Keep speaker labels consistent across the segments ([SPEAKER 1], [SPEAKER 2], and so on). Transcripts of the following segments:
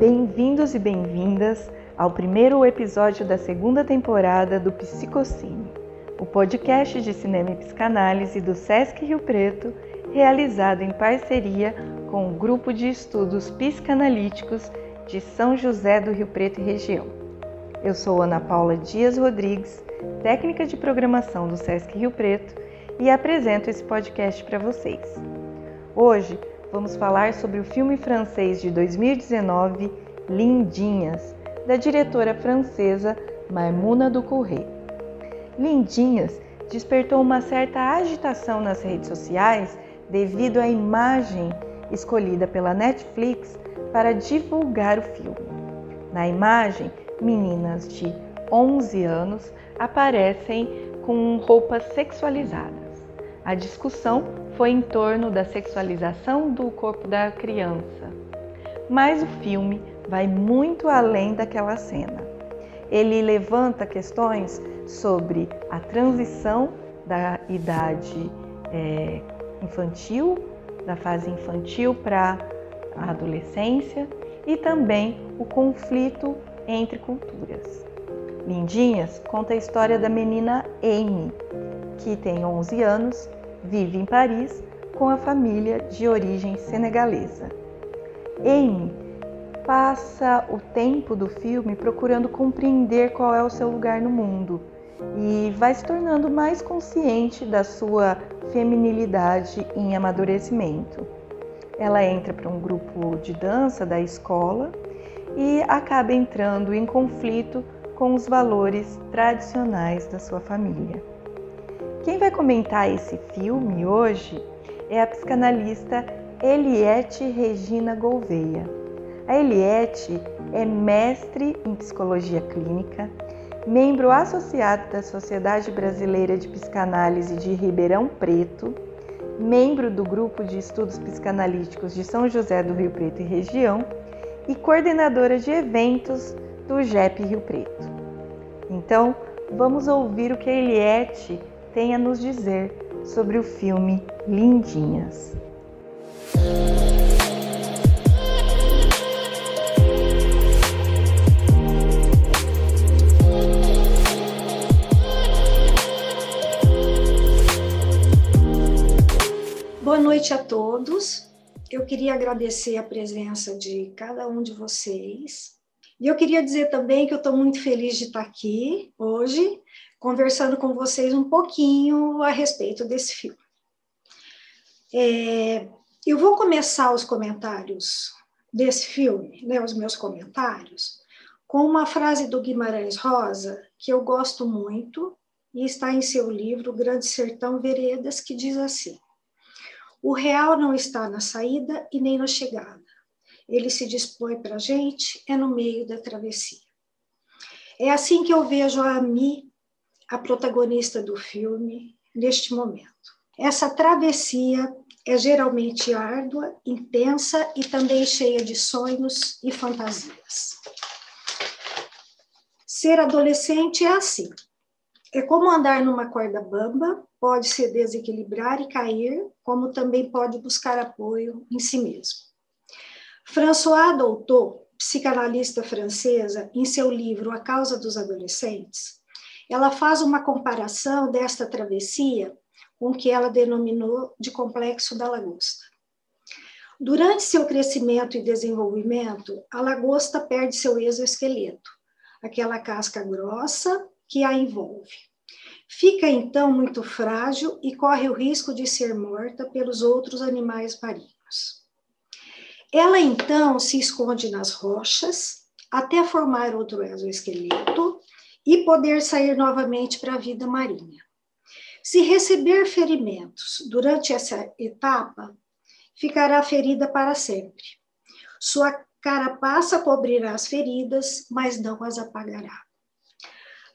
[SPEAKER 1] Bem-vindos e bem-vindas ao primeiro episódio da segunda temporada do Psicocine, o podcast de cinema e psicanálise do SESC Rio Preto, realizado em parceria com o Grupo de Estudos Psicanalíticos de São José do Rio Preto e região. Eu sou Ana Paula Dias Rodrigues, técnica de programação do SESC Rio Preto, e apresento esse podcast para vocês. Hoje vamos falar sobre o filme francês de 2019, Lindinhas, da diretora francesa Maimouna Ducouré. Lindinhas despertou uma certa agitação nas redes sociais devido à imagem escolhida pela Netflix para divulgar o filme. Na imagem, meninas de 11 anos aparecem com roupas sexualizadas. A discussão foi em torno da sexualização do corpo da criança. Mas o filme vai muito além daquela cena. Ele levanta questões sobre a transição da idade é, infantil, da fase infantil para a adolescência e também o conflito entre culturas. Lindinhas conta a história da menina Amy, que tem 11 anos, vive em Paris com a família de origem senegalesa. Amy passa o tempo do filme procurando compreender qual é o seu lugar no mundo e vai se tornando mais consciente da sua feminilidade em amadurecimento. Ela entra para um grupo de dança da escola e acaba entrando em conflito com os valores tradicionais da sua família. Quem vai comentar esse filme hoje é a psicanalista Eliette Regina Gouveia. A Eliette é mestre em psicologia clínica, membro associado da Sociedade Brasileira de Psicanálise de Ribeirão Preto, membro do Grupo de Estudos Psicanalíticos de São José do Rio Preto e região e coordenadora de eventos do JEP Rio Preto. Então, vamos ouvir o que a Eliette tem a nos dizer sobre o filme Lindinhas.
[SPEAKER 2] Boa noite a todos. Eu queria agradecer a presença de cada um de vocês. E eu queria dizer também que eu estou muito feliz de estar aqui hoje, conversando com vocês um pouquinho a respeito desse filme. É, eu vou começar os comentários desse filme, né, os meus comentários, com uma frase do Guimarães Rosa que eu gosto muito e está em seu livro Grande Sertão Veredas, que diz assim: O real não está na saída e nem na chegada. Ele se dispõe para a gente, é no meio da travessia. É assim que eu vejo a Ami, a protagonista do filme, neste momento. Essa travessia é geralmente árdua, intensa e também cheia de sonhos e fantasias. Ser adolescente é assim. É como andar numa corda bamba, pode se desequilibrar e cair, como também pode buscar apoio em si mesmo. François Doutot, psicanalista francesa, em seu livro A Causa dos Adolescentes, ela faz uma comparação desta travessia com o que ela denominou de complexo da lagosta. Durante seu crescimento e desenvolvimento, a lagosta perde seu exoesqueleto, aquela casca grossa que a envolve. Fica então muito frágil e corre o risco de ser morta pelos outros animais marinhos. Ela então se esconde nas rochas até formar outro exoesqueleto e poder sair novamente para a vida marinha. Se receber ferimentos durante essa etapa, ficará ferida para sempre. Sua carapaça cobrirá as feridas, mas não as apagará.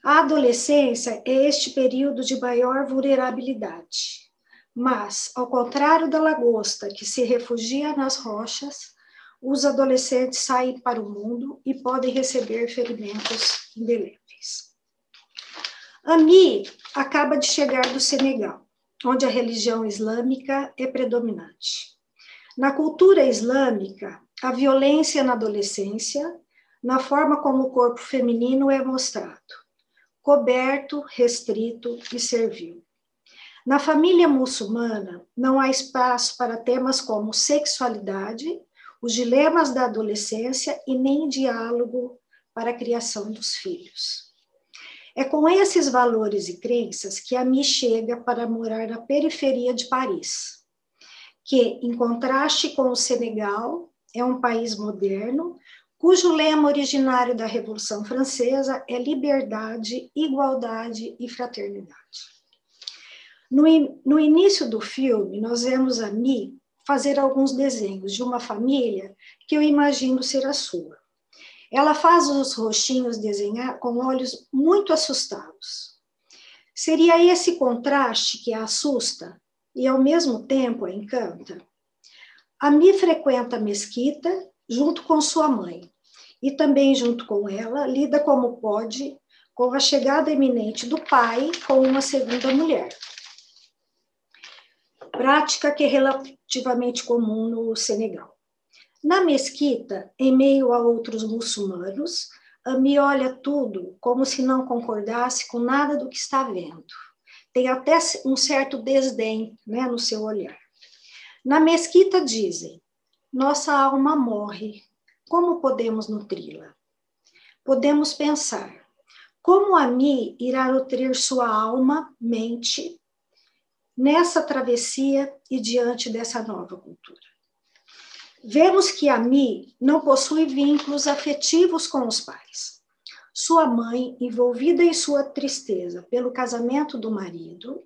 [SPEAKER 2] A adolescência é este período de maior vulnerabilidade. Mas, ao contrário da lagosta que se refugia nas rochas, os adolescentes saem para o mundo e podem receber ferimentos indeléveis. Ami acaba de chegar do Senegal, onde a religião islâmica é predominante. Na cultura islâmica, a violência na adolescência, na forma como o corpo feminino é mostrado, coberto, restrito e servil. Na família muçulmana, não há espaço para temas como sexualidade, os dilemas da adolescência e nem diálogo para a criação dos filhos. É com esses valores e crenças que a Mi chega para morar na periferia de Paris, que, em contraste com o Senegal, é um país moderno, cujo lema originário da Revolução Francesa é liberdade, igualdade e fraternidade. No, no início do filme, nós vemos a Mi fazer alguns desenhos de uma família que eu imagino ser a sua. Ela faz os roxinhos desenhar com olhos muito assustados. Seria esse contraste que a assusta e, ao mesmo tempo, a encanta? A Mi frequenta a mesquita junto com sua mãe e também, junto com ela, lida como pode com a chegada iminente do pai com uma segunda mulher prática que é relativamente comum no Senegal. Na mesquita, em meio a outros muçulmanos, Ami olha tudo como se não concordasse com nada do que está vendo. Tem até um certo desdém né, no seu olhar. Na mesquita dizem: nossa alma morre, como podemos nutri-la? Podemos pensar: como Ami irá nutrir sua alma, mente, nessa travessia e diante dessa nova cultura. Vemos que a Mi não possui vínculos afetivos com os pais. Sua mãe, envolvida em sua tristeza pelo casamento do marido,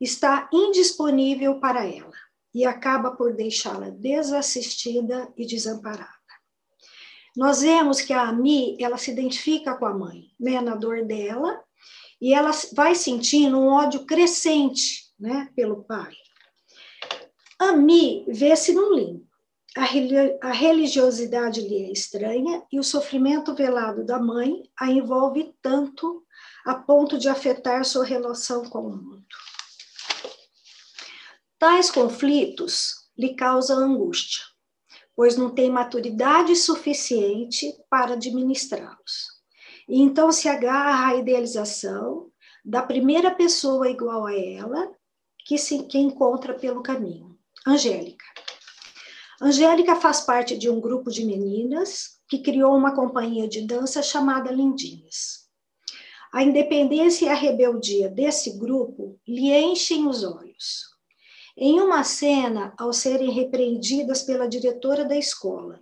[SPEAKER 2] está indisponível para ela e acaba por deixá-la desassistida e desamparada. Nós vemos que a Ami, ela se identifica com a mãe, né, na dor dela, e ela vai sentindo um ódio crescente né, pelo pai. Ami vê-se no limbo. A religiosidade lhe é estranha e o sofrimento velado da mãe a envolve tanto a ponto de afetar sua relação com o mundo. Tais conflitos lhe causam angústia, pois não tem maturidade suficiente para administrá-los. E então se agarra à idealização da primeira pessoa igual a ela que se que encontra pelo caminho. Angélica. Angélica faz parte de um grupo de meninas que criou uma companhia de dança chamada Lindinhas. A independência e a rebeldia desse grupo lhe enchem os olhos. Em uma cena, ao serem repreendidas pela diretora da escola,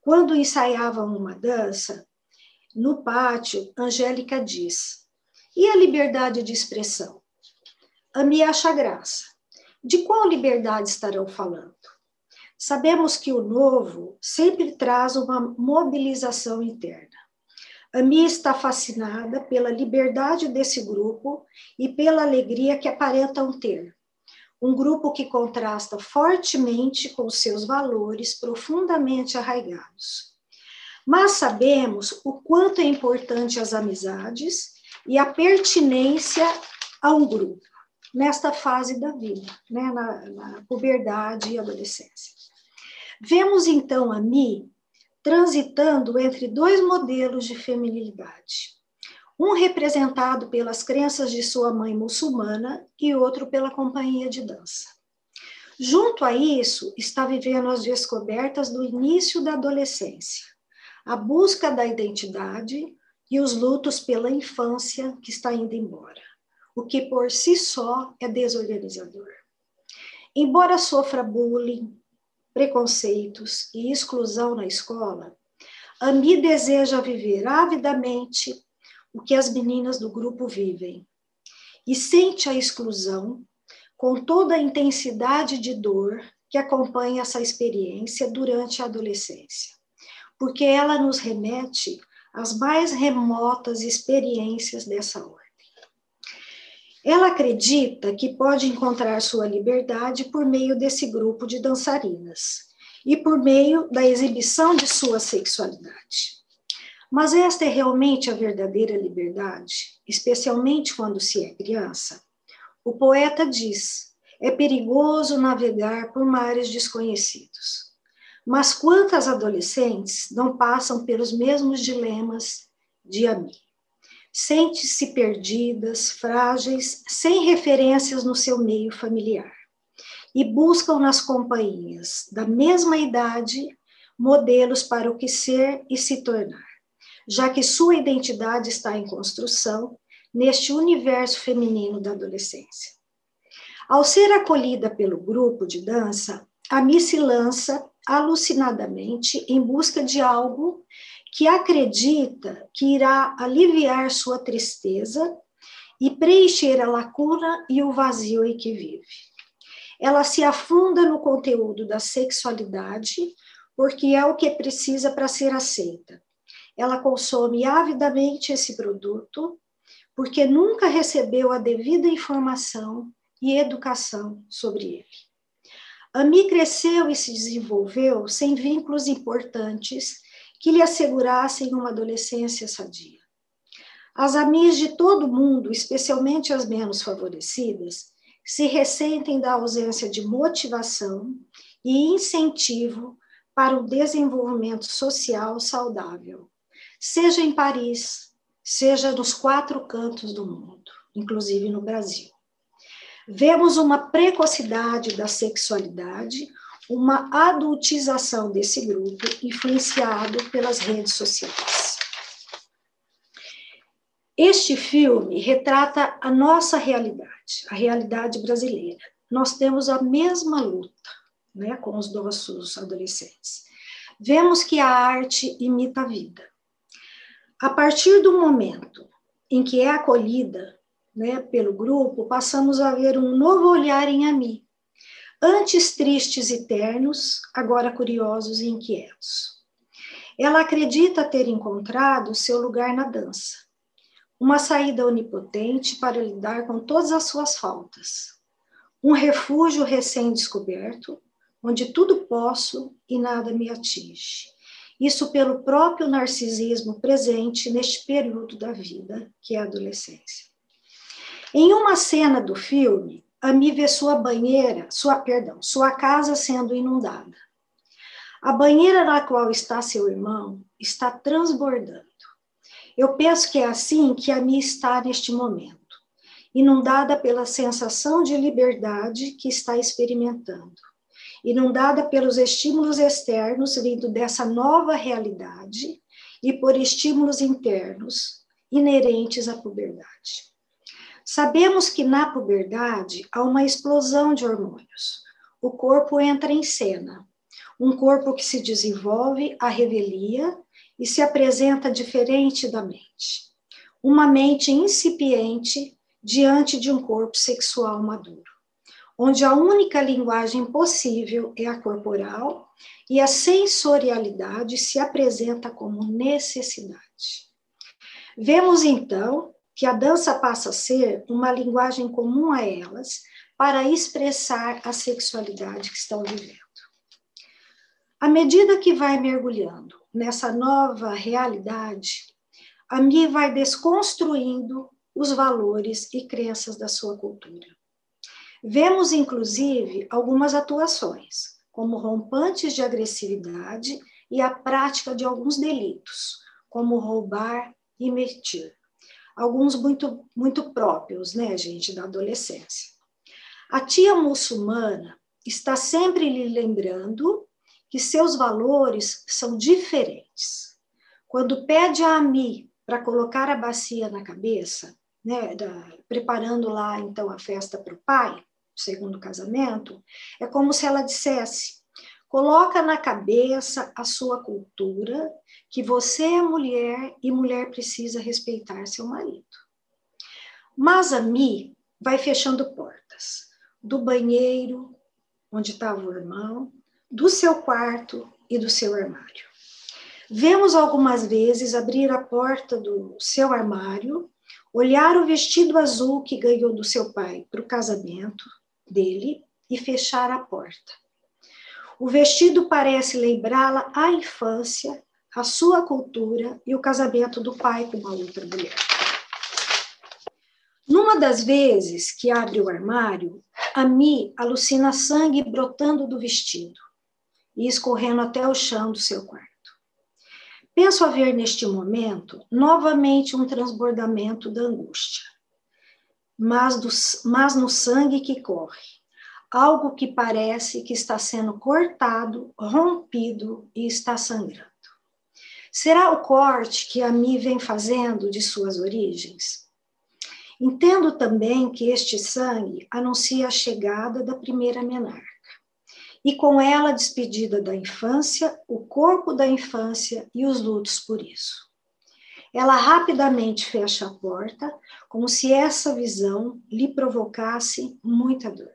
[SPEAKER 2] quando ensaiavam uma dança, no pátio, Angélica diz: E a liberdade de expressão? a me acha graça. De qual liberdade estarão falando? Sabemos que o novo sempre traz uma mobilização interna. A minha está fascinada pela liberdade desse grupo e pela alegria que aparentam ter. Um grupo que contrasta fortemente com seus valores profundamente arraigados. Mas sabemos o quanto é importante as amizades e a pertinência a um grupo nesta fase da vida, né, na, na puberdade e adolescência. Vemos então a Mi transitando entre dois modelos de feminilidade. Um representado pelas crenças de sua mãe muçulmana e outro pela companhia de dança. Junto a isso, está vivendo as descobertas do início da adolescência, a busca da identidade e os lutos pela infância que está indo embora o que por si só é desorganizador. Embora sofra bullying, preconceitos e exclusão na escola, Ami deseja viver avidamente o que as meninas do grupo vivem e sente a exclusão com toda a intensidade de dor que acompanha essa experiência durante a adolescência, porque ela nos remete às mais remotas experiências dessa hora. Ela acredita que pode encontrar sua liberdade por meio desse grupo de dançarinas e por meio da exibição de sua sexualidade. Mas esta é realmente a verdadeira liberdade, especialmente quando se é criança? O poeta diz: é perigoso navegar por mares desconhecidos. Mas quantas adolescentes não passam pelos mesmos dilemas de Ami? Sente-se perdidas, frágeis, sem referências no seu meio familiar. E buscam nas companhias da mesma idade modelos para o que ser e se tornar já que sua identidade está em construção neste universo feminino da adolescência. Ao ser acolhida pelo grupo de dança, a Miss se lança alucinadamente em busca de algo que acredita que irá aliviar sua tristeza e preencher a lacuna e o vazio em que vive. Ela se afunda no conteúdo da sexualidade, porque é o que precisa para ser aceita, ela consome avidamente esse produto porque nunca recebeu a devida informação e educação sobre ele. Ami cresceu e se desenvolveu sem vínculos importantes que lhe assegurassem uma adolescência sadia. As amigas de todo mundo, especialmente as menos favorecidas, se ressentem da ausência de motivação e incentivo para o desenvolvimento social saudável seja em Paris, seja nos quatro cantos do mundo, inclusive no Brasil. Vemos uma precocidade da sexualidade, uma adultização desse grupo influenciado pelas redes sociais. Este filme retrata a nossa realidade, a realidade brasileira. Nós temos a mesma luta né, com os nossos adolescentes. Vemos que a arte imita a vida. A partir do momento em que é acolhida né, pelo grupo, passamos a ver um novo olhar em Ami. Antes tristes e ternos, agora curiosos e inquietos. Ela acredita ter encontrado seu lugar na dança, uma saída onipotente para lidar com todas as suas faltas, um refúgio recém-descoberto, onde tudo posso e nada me atinge. Isso pelo próprio narcisismo presente neste período da vida, que é a adolescência. Em uma cena do filme, Ami vê sua banheira, sua, perdão, sua casa sendo inundada. A banheira na qual está seu irmão está transbordando. Eu penso que é assim que Ami está neste momento, inundada pela sensação de liberdade que está experimentando inundada pelos estímulos externos vindo dessa nova realidade e por estímulos internos inerentes à puberdade. Sabemos que na puberdade há uma explosão de hormônios. O corpo entra em cena. Um corpo que se desenvolve à revelia e se apresenta diferente da mente. Uma mente incipiente diante de um corpo sexual maduro onde a única linguagem possível é a corporal e a sensorialidade se apresenta como necessidade. Vemos então que a dança passa a ser uma linguagem comum a elas para expressar a sexualidade que estão vivendo. À medida que vai mergulhando nessa nova realidade, a Mi vai desconstruindo os valores e crenças da sua cultura. Vemos, inclusive, algumas atuações, como rompantes de agressividade e a prática de alguns delitos, como roubar e mentir. Alguns muito, muito próprios, né, gente, da adolescência. A tia muçulmana está sempre lhe lembrando que seus valores são diferentes. Quando pede a Ami para colocar a bacia na cabeça, né, da, preparando lá então a festa para o pai, segundo casamento, é como se ela dissesse: coloca na cabeça a sua cultura que você é mulher e mulher precisa respeitar seu marido. Mas a Mi vai fechando portas do banheiro, onde estava o irmão, do seu quarto e do seu armário. Vemos algumas vezes abrir a porta do seu armário, olhar o vestido azul que ganhou do seu pai para o casamento, dele e fechar a porta. O vestido parece lembrá-la a infância, a sua cultura e o casamento do pai com uma outra mulher. Numa das vezes que abre o armário, a Mi alucina sangue brotando do vestido e escorrendo até o chão do seu quarto. Penso haver neste momento novamente um transbordamento da angústia, mas, do, mas no sangue que corre, algo que parece que está sendo cortado, rompido e está sangrando. Será o corte que a Mi vem fazendo de suas origens? Entendo também que este sangue anuncia a chegada da primeira menarca e com ela a despedida da infância, o corpo da infância e os lutos por isso. Ela rapidamente fecha a porta, como se essa visão lhe provocasse muita dor.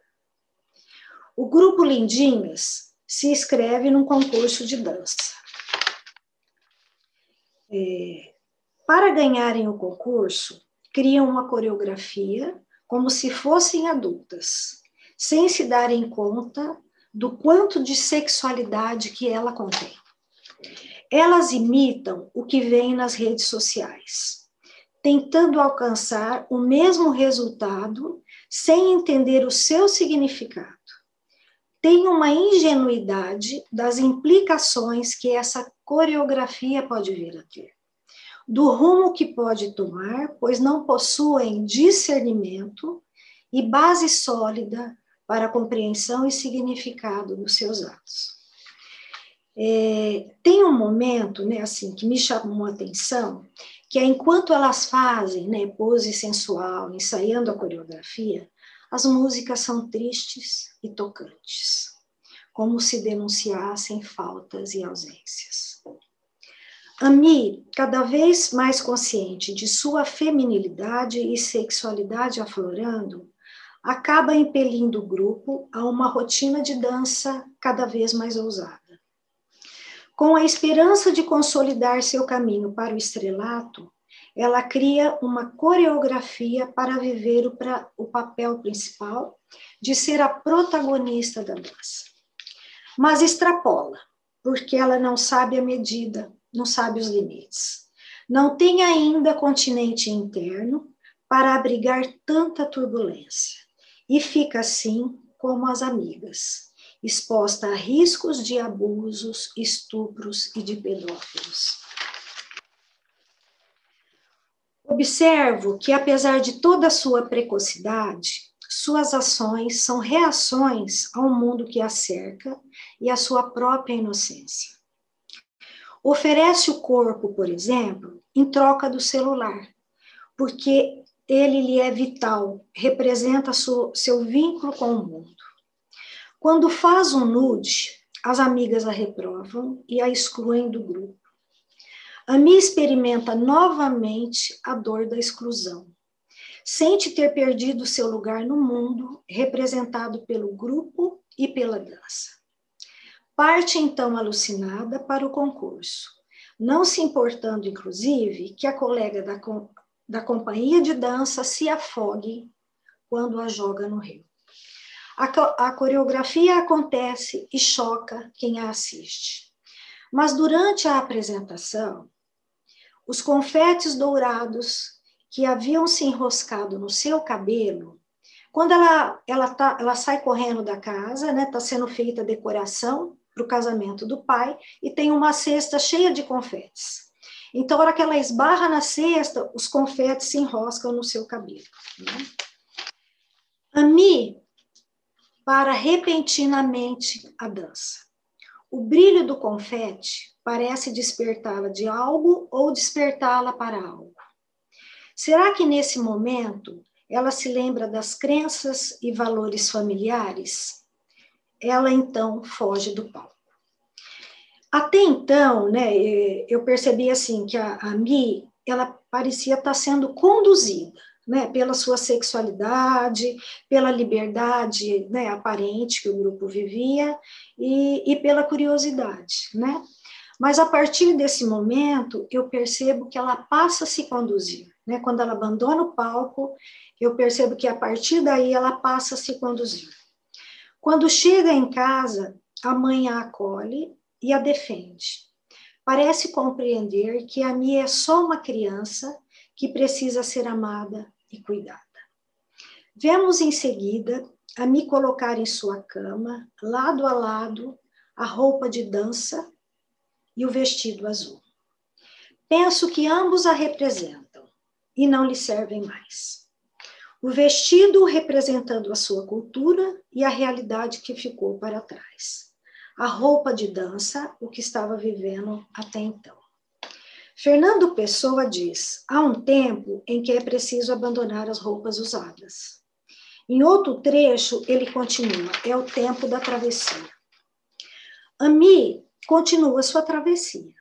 [SPEAKER 2] O grupo Lindinhas se inscreve num concurso de dança. É, para ganharem o concurso, criam uma coreografia como se fossem adultas, sem se darem conta do quanto de sexualidade que ela contém. Elas imitam o que vem nas redes sociais, tentando alcançar o mesmo resultado sem entender o seu significado. Tem uma ingenuidade das implicações que essa coreografia pode vir a ter, do rumo que pode tomar, pois não possuem discernimento e base sólida para a compreensão e significado dos seus atos. É, tem um momento, né, assim, que me chamou a atenção, que é enquanto elas fazem, né, pose sensual, ensaiando a coreografia, as músicas são tristes e tocantes, como se denunciassem faltas e ausências. Ami, cada vez mais consciente de sua feminilidade e sexualidade aflorando, acaba impelindo o grupo a uma rotina de dança cada vez mais ousada. Com a esperança de consolidar seu caminho para o estrelato, ela cria uma coreografia para viver o, pra, o papel principal de ser a protagonista da dança. Mas extrapola, porque ela não sabe a medida, não sabe os limites. Não tem ainda continente interno para abrigar tanta turbulência e fica assim como as amigas, exposta a riscos de abusos, estupros e de pedófilos. Observo que, apesar de toda a sua precocidade, suas ações são reações ao mundo que a cerca e à sua própria inocência. Oferece o corpo, por exemplo, em troca do celular, porque ele lhe é vital, representa seu, seu vínculo com o mundo. Quando faz um nude, as amigas a reprovam e a excluem do grupo. Ami experimenta novamente a dor da exclusão. Sente ter perdido seu lugar no mundo, representado pelo grupo e pela dança. Parte então alucinada para o concurso, não se importando, inclusive, que a colega da, da companhia de dança se afogue quando a joga no rio. A, a coreografia acontece e choca quem a assiste. Mas durante a apresentação, os confetes dourados que haviam se enroscado no seu cabelo, quando ela, ela, tá, ela sai correndo da casa, está né, tá sendo feita a decoração para o casamento do pai, e tem uma cesta cheia de confetes. Então, a hora que ela esbarra na cesta, os confetes se enroscam no seu cabelo. Né? Ami para repentinamente a dança. O brilho do confete parece despertá-la de algo ou despertá-la para algo. Será que nesse momento ela se lembra das crenças e valores familiares? Ela então foge do palco. Até então, né, eh, eu percebi assim que a, a Mi, ela parecia estar sendo conduzida, né, pela sua sexualidade, pela liberdade, né, aparente que o grupo vivia e, e pela curiosidade, né? Mas a partir desse momento, eu percebo que ela passa a se conduzir, né? Quando ela abandona o palco, eu percebo que a partir daí ela passa a se conduzir. Quando chega em casa, a mãe a acolhe e a defende. Parece compreender que a Mia é só uma criança que precisa ser amada e cuidada. Vemos em seguida a me colocar em sua cama, lado a lado, a roupa de dança e o vestido azul. Penso que ambos a representam e não lhe servem mais. O vestido representando a sua cultura e a realidade que ficou para trás a roupa de dança, o que estava vivendo até então. Fernando Pessoa diz: há um tempo em que é preciso abandonar as roupas usadas. Em outro trecho, ele continua: é o tempo da travessia. Ami continua sua travessia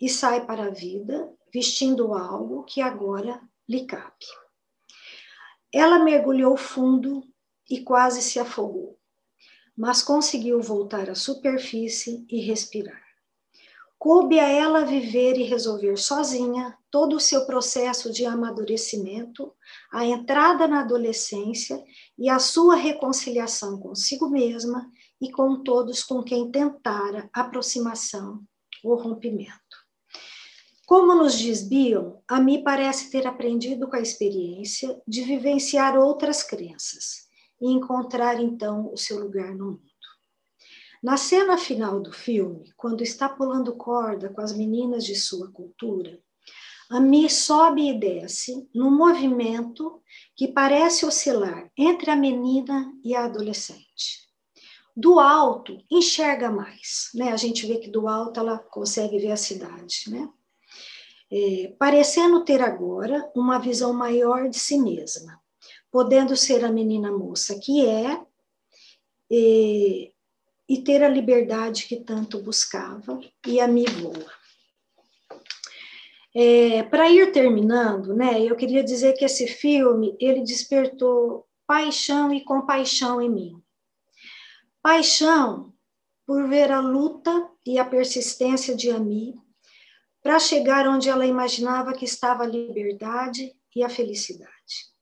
[SPEAKER 2] e sai para a vida vestindo algo que agora lhe cabe. Ela mergulhou fundo e quase se afogou mas conseguiu voltar à superfície e respirar. Coube a ela viver e resolver sozinha todo o seu processo de amadurecimento, a entrada na adolescência e a sua reconciliação consigo mesma e com todos com quem tentara aproximação ou rompimento. Como nos diz Bion, a mim parece ter aprendido com a experiência de vivenciar outras crenças e encontrar então o seu lugar no mundo. Na cena final do filme, quando está pulando corda com as meninas de sua cultura, Ami sobe e desce num movimento que parece oscilar entre a menina e a adolescente. Do alto, enxerga mais, né? A gente vê que do alto ela consegue ver a cidade, né? É, parecendo ter agora uma visão maior de si mesma, podendo ser a menina moça que é e, e ter a liberdade que tanto buscava e a me voa. É, Para ir terminando, né, eu queria dizer que esse filme ele despertou paixão e compaixão em mim. Paixão por ver a luta e a persistência de Ami para chegar onde ela imaginava que estava a liberdade e a felicidade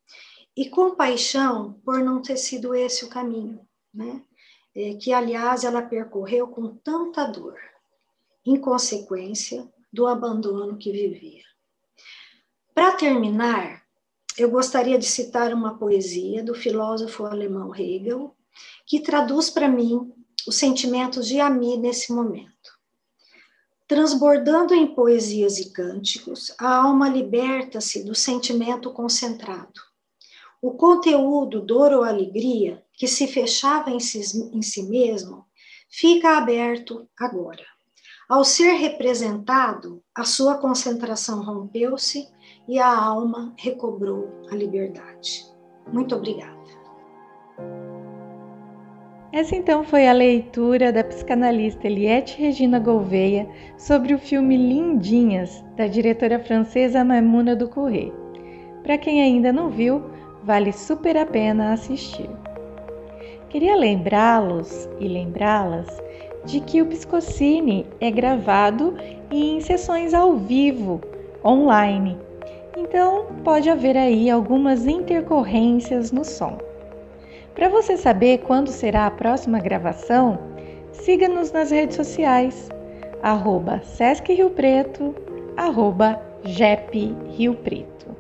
[SPEAKER 2] e compaixão por não ter sido esse o caminho, né? É, que, aliás, ela percorreu com tanta dor, em consequência do abandono que vivia. Para terminar, eu gostaria de citar uma poesia do filósofo alemão Hegel, que traduz para mim os sentimentos de Ami nesse momento. Transbordando em poesias e cânticos, a alma liberta-se do sentimento concentrado o conteúdo dor ou alegria, que se fechava em si, em si mesmo, fica aberto agora. Ao ser representado, a sua concentração rompeu-se e a alma recobrou a liberdade. Muito obrigada.
[SPEAKER 1] Essa então foi a leitura da psicanalista Eliette Regina Gouveia sobre o filme Lindinhas, da diretora francesa Maimuna do Courret. Para quem ainda não viu, vale super a pena assistir. Queria lembrá-los e lembrá-las de que o Psicocine é gravado em sessões ao vivo, online. Então, pode haver aí algumas intercorrências no som. Para você saber quando será a próxima gravação, siga-nos nas redes sociais, arroba Sesc Rio Preto, arroba Jep Rio Preto.